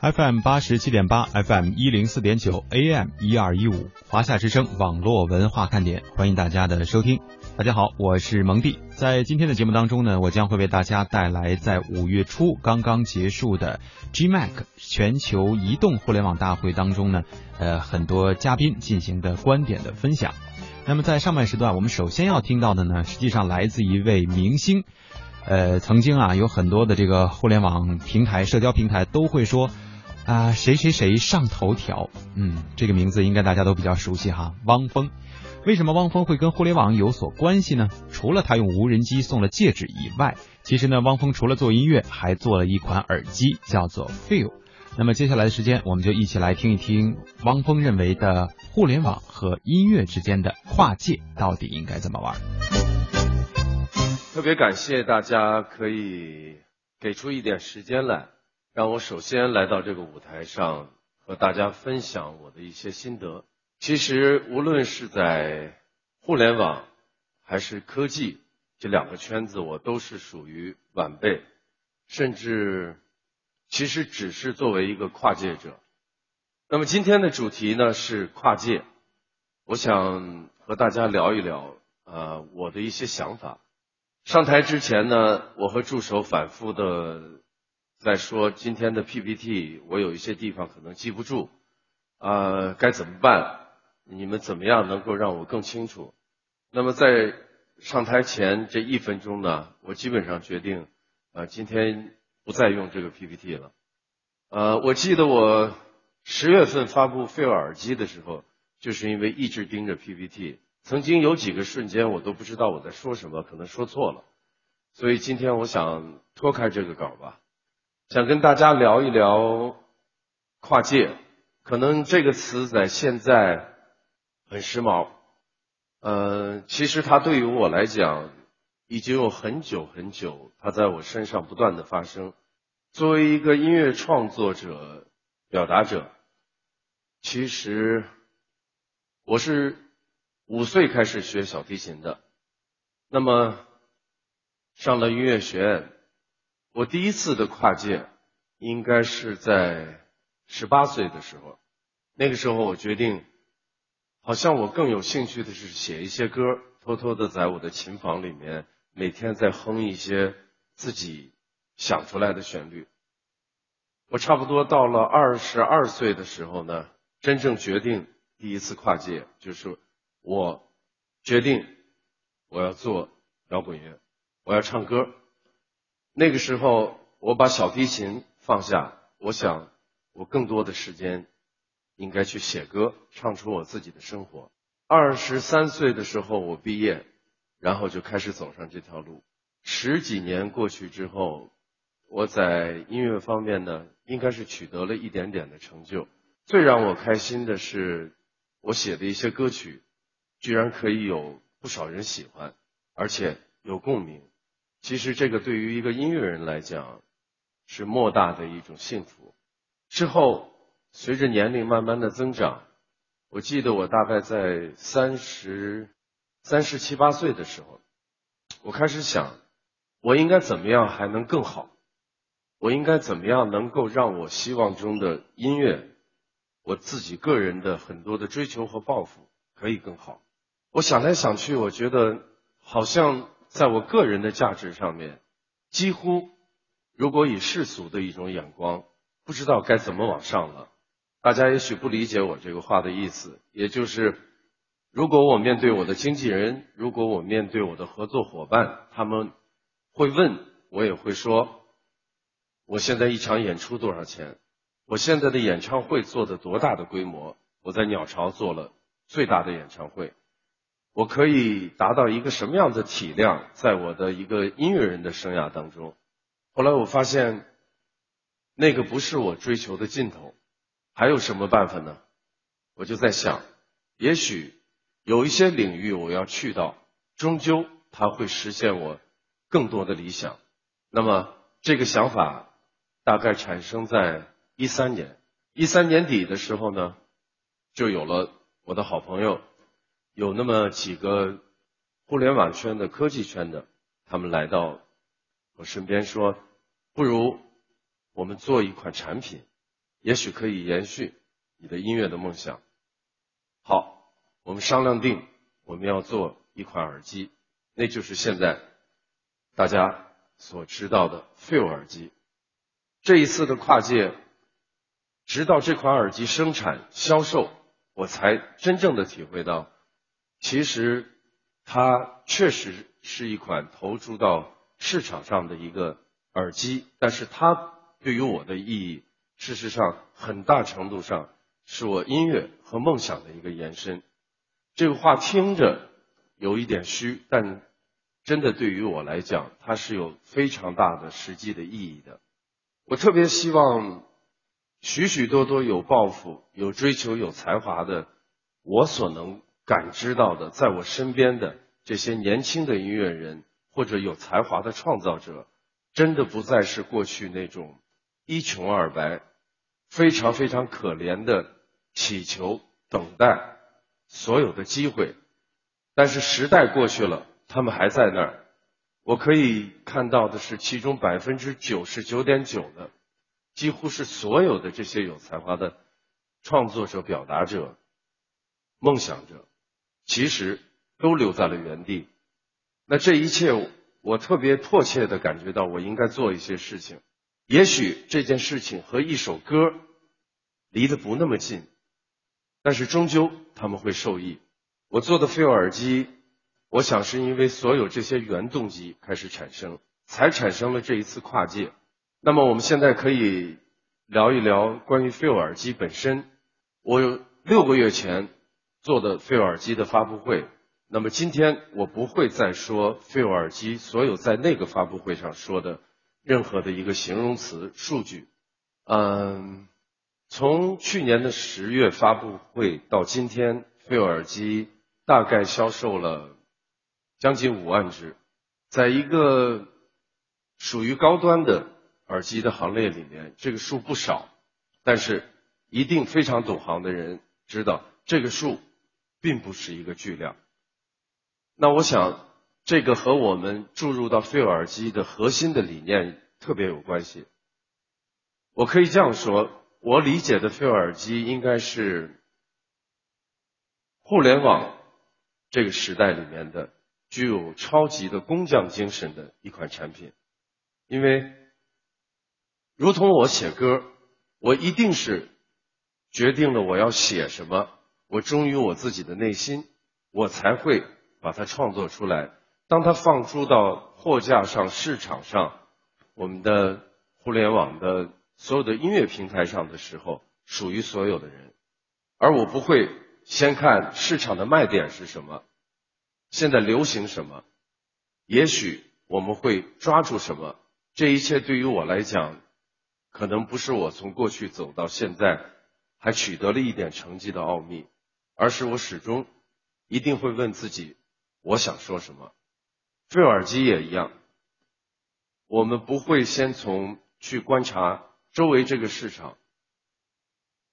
FM 八十七点八，FM 一零四点九，AM 一二一五，华夏之声网络文化看点，欢迎大家的收听。大家好，我是蒙蒂。在今天的节目当中呢，我将会为大家带来在五月初刚刚结束的 GMAC 全球移动互联网大会当中呢，呃，很多嘉宾进行的观点的分享。那么在上半时段，我们首先要听到的呢，实际上来自一位明星。呃，曾经啊，有很多的这个互联网平台、社交平台都会说。啊，谁谁谁上头条？嗯，这个名字应该大家都比较熟悉哈。汪峰，为什么汪峰会跟互联网有所关系呢？除了他用无人机送了戒指以外，其实呢，汪峰除了做音乐，还做了一款耳机，叫做 Feel。那么接下来的时间，我们就一起来听一听汪峰认为的互联网和音乐之间的跨界到底应该怎么玩。特别感谢大家可以给出一点时间来。让我首先来到这个舞台上，和大家分享我的一些心得。其实，无论是在互联网还是科技这两个圈子，我都是属于晚辈，甚至其实只是作为一个跨界者。那么今天的主题呢是跨界，我想和大家聊一聊啊我的一些想法。上台之前呢，我和助手反复的。再说今天的 PPT，我有一些地方可能记不住，啊，该怎么办？你们怎么样能够让我更清楚？那么在上台前这一分钟呢，我基本上决定，啊，今天不再用这个 PPT 了。呃，我记得我十月份发布 Feel 耳机的时候，就是因为一直盯着 PPT，曾经有几个瞬间我都不知道我在说什么，可能说错了。所以今天我想脱开这个稿吧。想跟大家聊一聊跨界，可能这个词在现在很时髦，呃，其实它对于我来讲已经有很久很久，它在我身上不断的发生。作为一个音乐创作者、表达者，其实我是五岁开始学小提琴的，那么上了音乐学院。我第一次的跨界，应该是在十八岁的时候。那个时候，我决定，好像我更有兴趣的是写一些歌，偷偷的在我的琴房里面，每天在哼一些自己想出来的旋律。我差不多到了二十二岁的时候呢，真正决定第一次跨界，就是我决定我要做摇滚乐，我要唱歌。那个时候，我把小提琴放下，我想，我更多的时间应该去写歌，唱出我自己的生活。二十三岁的时候，我毕业，然后就开始走上这条路。十几年过去之后，我在音乐方面呢，应该是取得了一点点的成就。最让我开心的是，我写的一些歌曲，居然可以有不少人喜欢，而且有共鸣。其实这个对于一个音乐人来讲，是莫大的一种幸福。之后，随着年龄慢慢的增长，我记得我大概在三十、三十七八岁的时候，我开始想，我应该怎么样还能更好？我应该怎么样能够让我希望中的音乐，我自己个人的很多的追求和抱负可以更好？我想来想去，我觉得好像。在我个人的价值上面，几乎如果以世俗的一种眼光，不知道该怎么往上了。大家也许不理解我这个话的意思，也就是，如果我面对我的经纪人，如果我面对我的合作伙伴，他们会问我，也会说，我现在一场演出多少钱？我现在的演唱会做的多大的规模？我在鸟巢做了最大的演唱会。我可以达到一个什么样的体量，在我的一个音乐人的生涯当中？后来我发现，那个不是我追求的尽头。还有什么办法呢？我就在想，也许有一些领域我要去到，终究它会实现我更多的理想。那么这个想法大概产生在一三年，一三年底的时候呢，就有了我的好朋友。有那么几个互联网圈的、科技圈的，他们来到我身边说：“不如我们做一款产品，也许可以延续你的音乐的梦想。好，我们商量定，我们要做一款耳机，那就是现在大家所知道的 Feel 耳机。这一次的跨界，直到这款耳机生产销售，我才真正的体会到，其实它确实是一款投注到市场上的一个耳机，但是它对于我的意义，事实上很大程度上。是我音乐和梦想的一个延伸。这个话听着有一点虚，但真的对于我来讲，它是有非常大的实际的意义的。我特别希望许许多多有抱负、有追求、有才华的我所能感知到的，在我身边的这些年轻的音乐人或者有才华的创造者，真的不再是过去那种一穷二白、非常非常可怜的。祈求等待所有的机会，但是时代过去了，他们还在那儿。我可以看到的是，其中百分之九十九点九的，几乎是所有的这些有才华的创作者、表达者、梦想者，其实都留在了原地。那这一切，我特别迫切的感觉到，我应该做一些事情。也许这件事情和一首歌离得不那么近。但是终究他们会受益。我做的 Feel 耳机，我想是因为所有这些原动机开始产生，才产生了这一次跨界。那么我们现在可以聊一聊关于 Feel 耳机本身。我有六个月前做的 Feel 耳机的发布会，那么今天我不会再说 Feel 耳机所有在那个发布会上说的任何的一个形容词、数据。嗯。从去年的十月发布会到今天，菲尔耳机大概销售了将近五万只，在一个属于高端的耳机的行列里面，这个数不少。但是，一定非常懂行的人知道，这个数并不是一个巨量。那我想，这个和我们注入到菲尔耳机的核心的理念特别有关系。我可以这样说。我理解的 Feel 耳机应该是互联网这个时代里面的具有超级的工匠精神的一款产品，因为如同我写歌，我一定是决定了我要写什么，我忠于我自己的内心，我才会把它创作出来。当它放出到货架上、市场上，我们的互联网的。所有的音乐平台上的时候，属于所有的人，而我不会先看市场的卖点是什么，现在流行什么，也许我们会抓住什么。这一切对于我来讲，可能不是我从过去走到现在还取得了一点成绩的奥秘，而是我始终一定会问自己，我想说什么。费耳机也一样，我们不会先从去观察。周围这个市场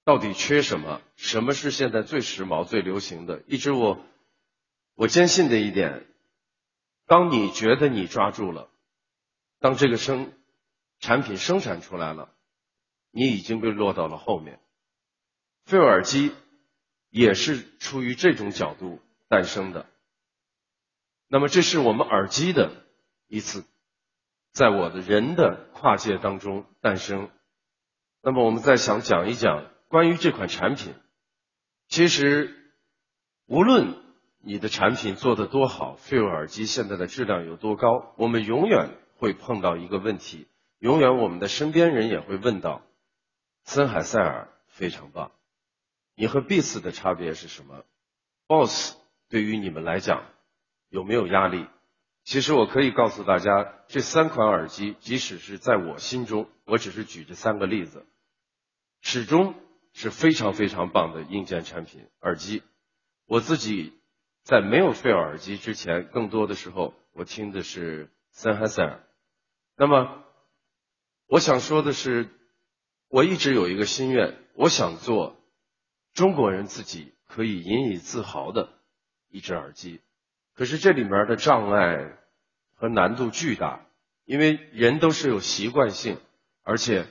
到底缺什么？什么是现在最时髦、最流行的？一直我我坚信的一点，当你觉得你抓住了，当这个生产品生产出来了，你已经被落到了后面。菲尔耳机也是出于这种角度诞生的。那么，这是我们耳机的一次，在我的人的跨界当中诞生。那么我们再想讲一讲关于这款产品。其实，无论你的产品做得多好，Feel 耳机现在的质量有多高，我们永远会碰到一个问题，永远我们的身边人也会问到：森海塞尔非常棒，你和 Beats 的差别是什么？Boss 对于你们来讲有没有压力？其实我可以告诉大家，这三款耳机，即使是在我心中，我只是举这三个例子。始终是非常非常棒的硬件产品耳机。我自己在没有费尔耳机之前，更多的时候我听的是森海塞尔。那么我想说的是，我一直有一个心愿，我想做中国人自己可以引以自豪的一只耳机。可是这里面的障碍和难度巨大，因为人都是有习惯性，而且。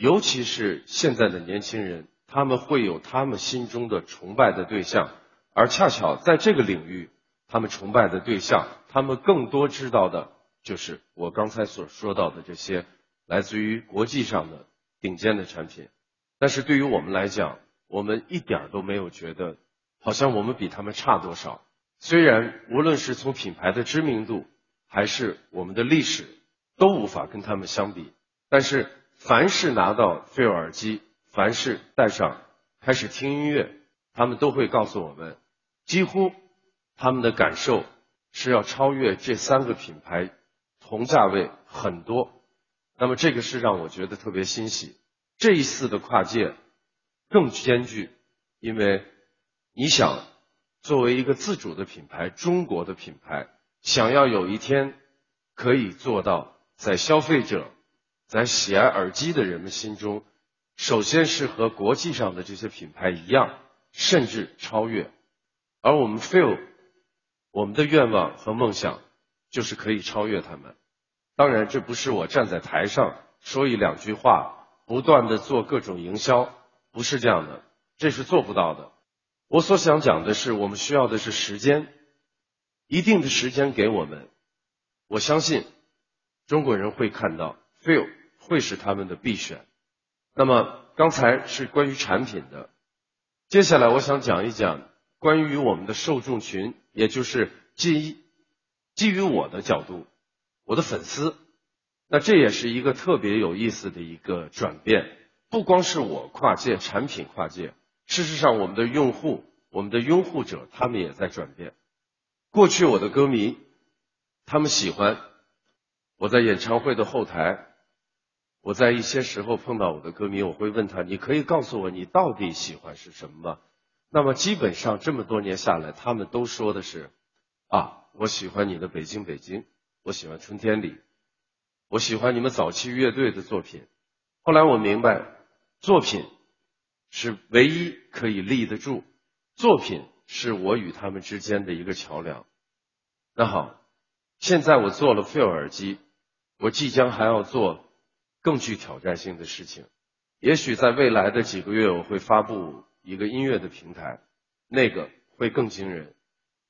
尤其是现在的年轻人，他们会有他们心中的崇拜的对象，而恰巧在这个领域，他们崇拜的对象，他们更多知道的就是我刚才所说到的这些来自于国际上的顶尖的产品。但是对于我们来讲，我们一点都没有觉得好像我们比他们差多少。虽然无论是从品牌的知名度，还是我们的历史，都无法跟他们相比。但是，凡是拿到菲尔耳机，凡是戴上开始听音乐，他们都会告诉我们，几乎他们的感受是要超越这三个品牌同价位很多。那么，这个是让我觉得特别欣喜。这一次的跨界更艰巨，因为你想作为一个自主的品牌，中国的品牌。想要有一天可以做到，在消费者、在喜爱耳机的人们心中，首先是和国际上的这些品牌一样，甚至超越。而我们 feel，我们的愿望和梦想就是可以超越他们。当然，这不是我站在台上说一两句话，不断的做各种营销，不是这样的，这是做不到的。我所想讲的是，我们需要的是时间。一定的时间给我们，我相信中国人会看到 feel 会是他们的必选。那么刚才是关于产品的，接下来我想讲一讲关于我们的受众群，也就是基基于我的角度，我的粉丝。那这也是一个特别有意思的一个转变，不光是我跨界，产品跨界，事实上我们的用户，我们的拥护者，他们也在转变。过去我的歌迷，他们喜欢我在演唱会的后台。我在一些时候碰到我的歌迷，我会问他：“你可以告诉我你到底喜欢是什么吗？”那么基本上这么多年下来，他们都说的是：“啊，我喜欢你的《北京北京》，我喜欢《春天里》，我喜欢你们早期乐队的作品。”后来我明白，作品是唯一可以立得住作品。是我与他们之间的一个桥梁。那好，现在我做了 Feel 耳机，我即将还要做更具挑战性的事情。也许在未来的几个月，我会发布一个音乐的平台，那个会更惊人。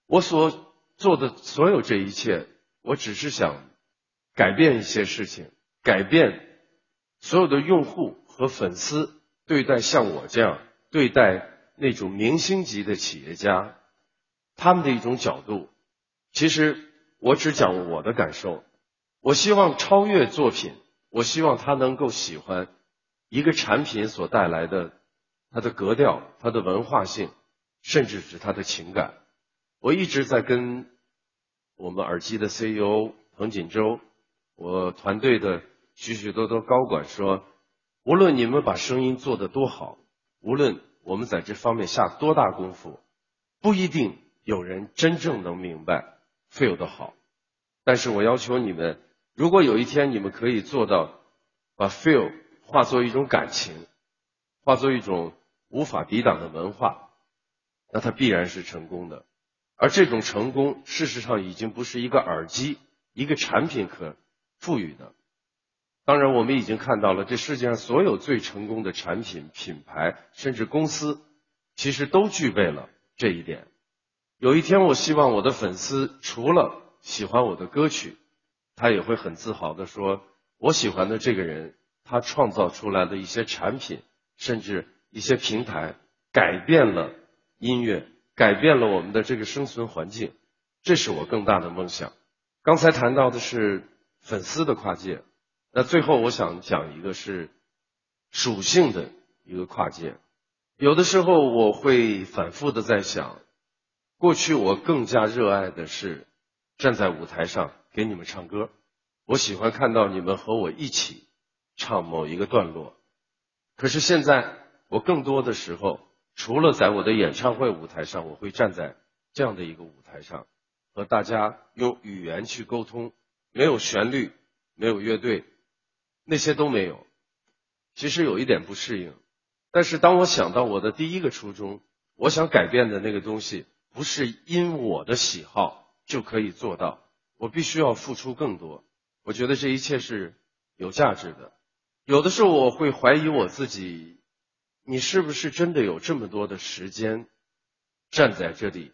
我所做的所有这一切，我只是想改变一些事情，改变所有的用户和粉丝对待像我这样对待。那种明星级的企业家，他们的一种角度，其实我只讲我的感受。我希望超越作品，我希望他能够喜欢一个产品所带来的它的格调、它的文化性，甚至是它的情感。我一直在跟我们耳机的 CEO 彭锦洲，我团队的许许多多高管说，无论你们把声音做得多好，无论。我们在这方面下多大功夫，不一定有人真正能明白 feel 的好。但是我要求你们，如果有一天你们可以做到把 feel 化作一种感情，化作一种无法抵挡的文化，那它必然是成功的。而这种成功，事实上已经不是一个耳机、一个产品可赋予的。当然，我们已经看到了，这世界上所有最成功的产品、品牌，甚至公司，其实都具备了这一点。有一天，我希望我的粉丝除了喜欢我的歌曲，他也会很自豪的说：“我喜欢的这个人，他创造出来的一些产品，甚至一些平台，改变了音乐，改变了我们的这个生存环境。”这是我更大的梦想。刚才谈到的是粉丝的跨界。那最后我想讲一个是属性的一个跨界。有的时候我会反复的在想，过去我更加热爱的是站在舞台上给你们唱歌，我喜欢看到你们和我一起唱某一个段落。可是现在我更多的时候，除了在我的演唱会舞台上，我会站在这样的一个舞台上，和大家用语言去沟通，没有旋律，没有乐队。那些都没有，其实有一点不适应。但是当我想到我的第一个初衷，我想改变的那个东西，不是因我的喜好就可以做到，我必须要付出更多。我觉得这一切是有价值的，有的时候我会怀疑我自己，你是不是真的有这么多的时间站在这里？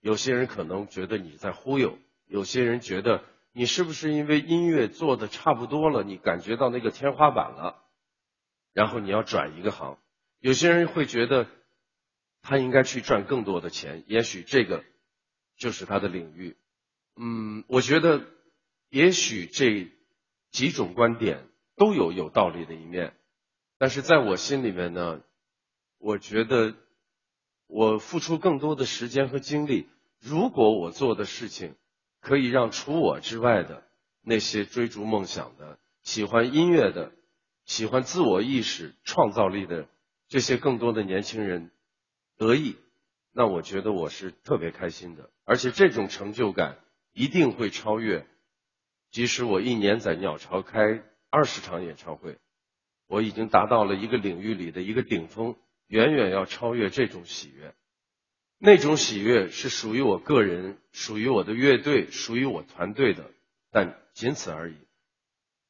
有些人可能觉得你在忽悠，有些人觉得你是不是因为音乐做的差不多了，你感觉到那个天花板了，然后你要转一个行。有些人会觉得他应该去赚更多的钱，也许这个就是他的领域。嗯，我觉得也许这几种观点都有有道理的一面，但是在我心里面呢，我觉得我付出更多的时间和精力，如果我做的事情可以让除我之外的那些追逐梦想的、喜欢音乐的、喜欢自我意识、创造力的。这些更多的年轻人得意，那我觉得我是特别开心的，而且这种成就感一定会超越。即使我一年在鸟巢开二十场演唱会，我已经达到了一个领域里的一个顶峰，远远要超越这种喜悦。那种喜悦是属于我个人、属于我的乐队、属于我团队的，但仅此而已。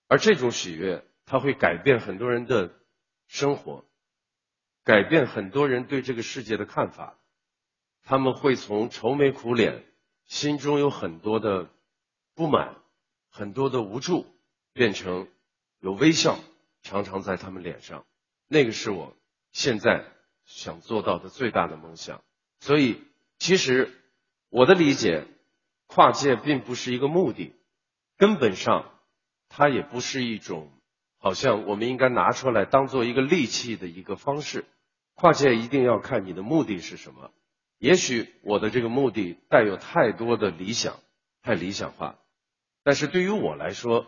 而这种喜悦，它会改变很多人的生活。改变很多人对这个世界的看法，他们会从愁眉苦脸、心中有很多的不满、很多的无助，变成有微笑，常常在他们脸上。那个是我现在想做到的最大的梦想。所以，其实我的理解，跨界并不是一个目的，根本上它也不是一种。好像我们应该拿出来当做一个利器的一个方式，跨界一定要看你的目的是什么。也许我的这个目的带有太多的理想，太理想化，但是对于我来说，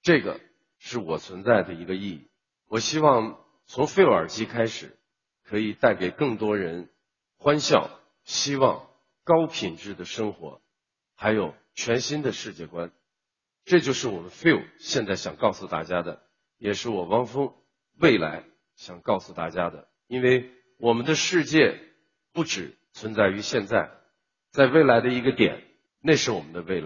这个是我存在的一个意义。我希望从费耳机开始，可以带给更多人欢笑、希望、高品质的生活，还有全新的世界观。这就是我们 feel 现在想告诉大家的。也是我汪峰未来想告诉大家的，因为我们的世界不止存在于现在，在未来的一个点，那是我们的未来。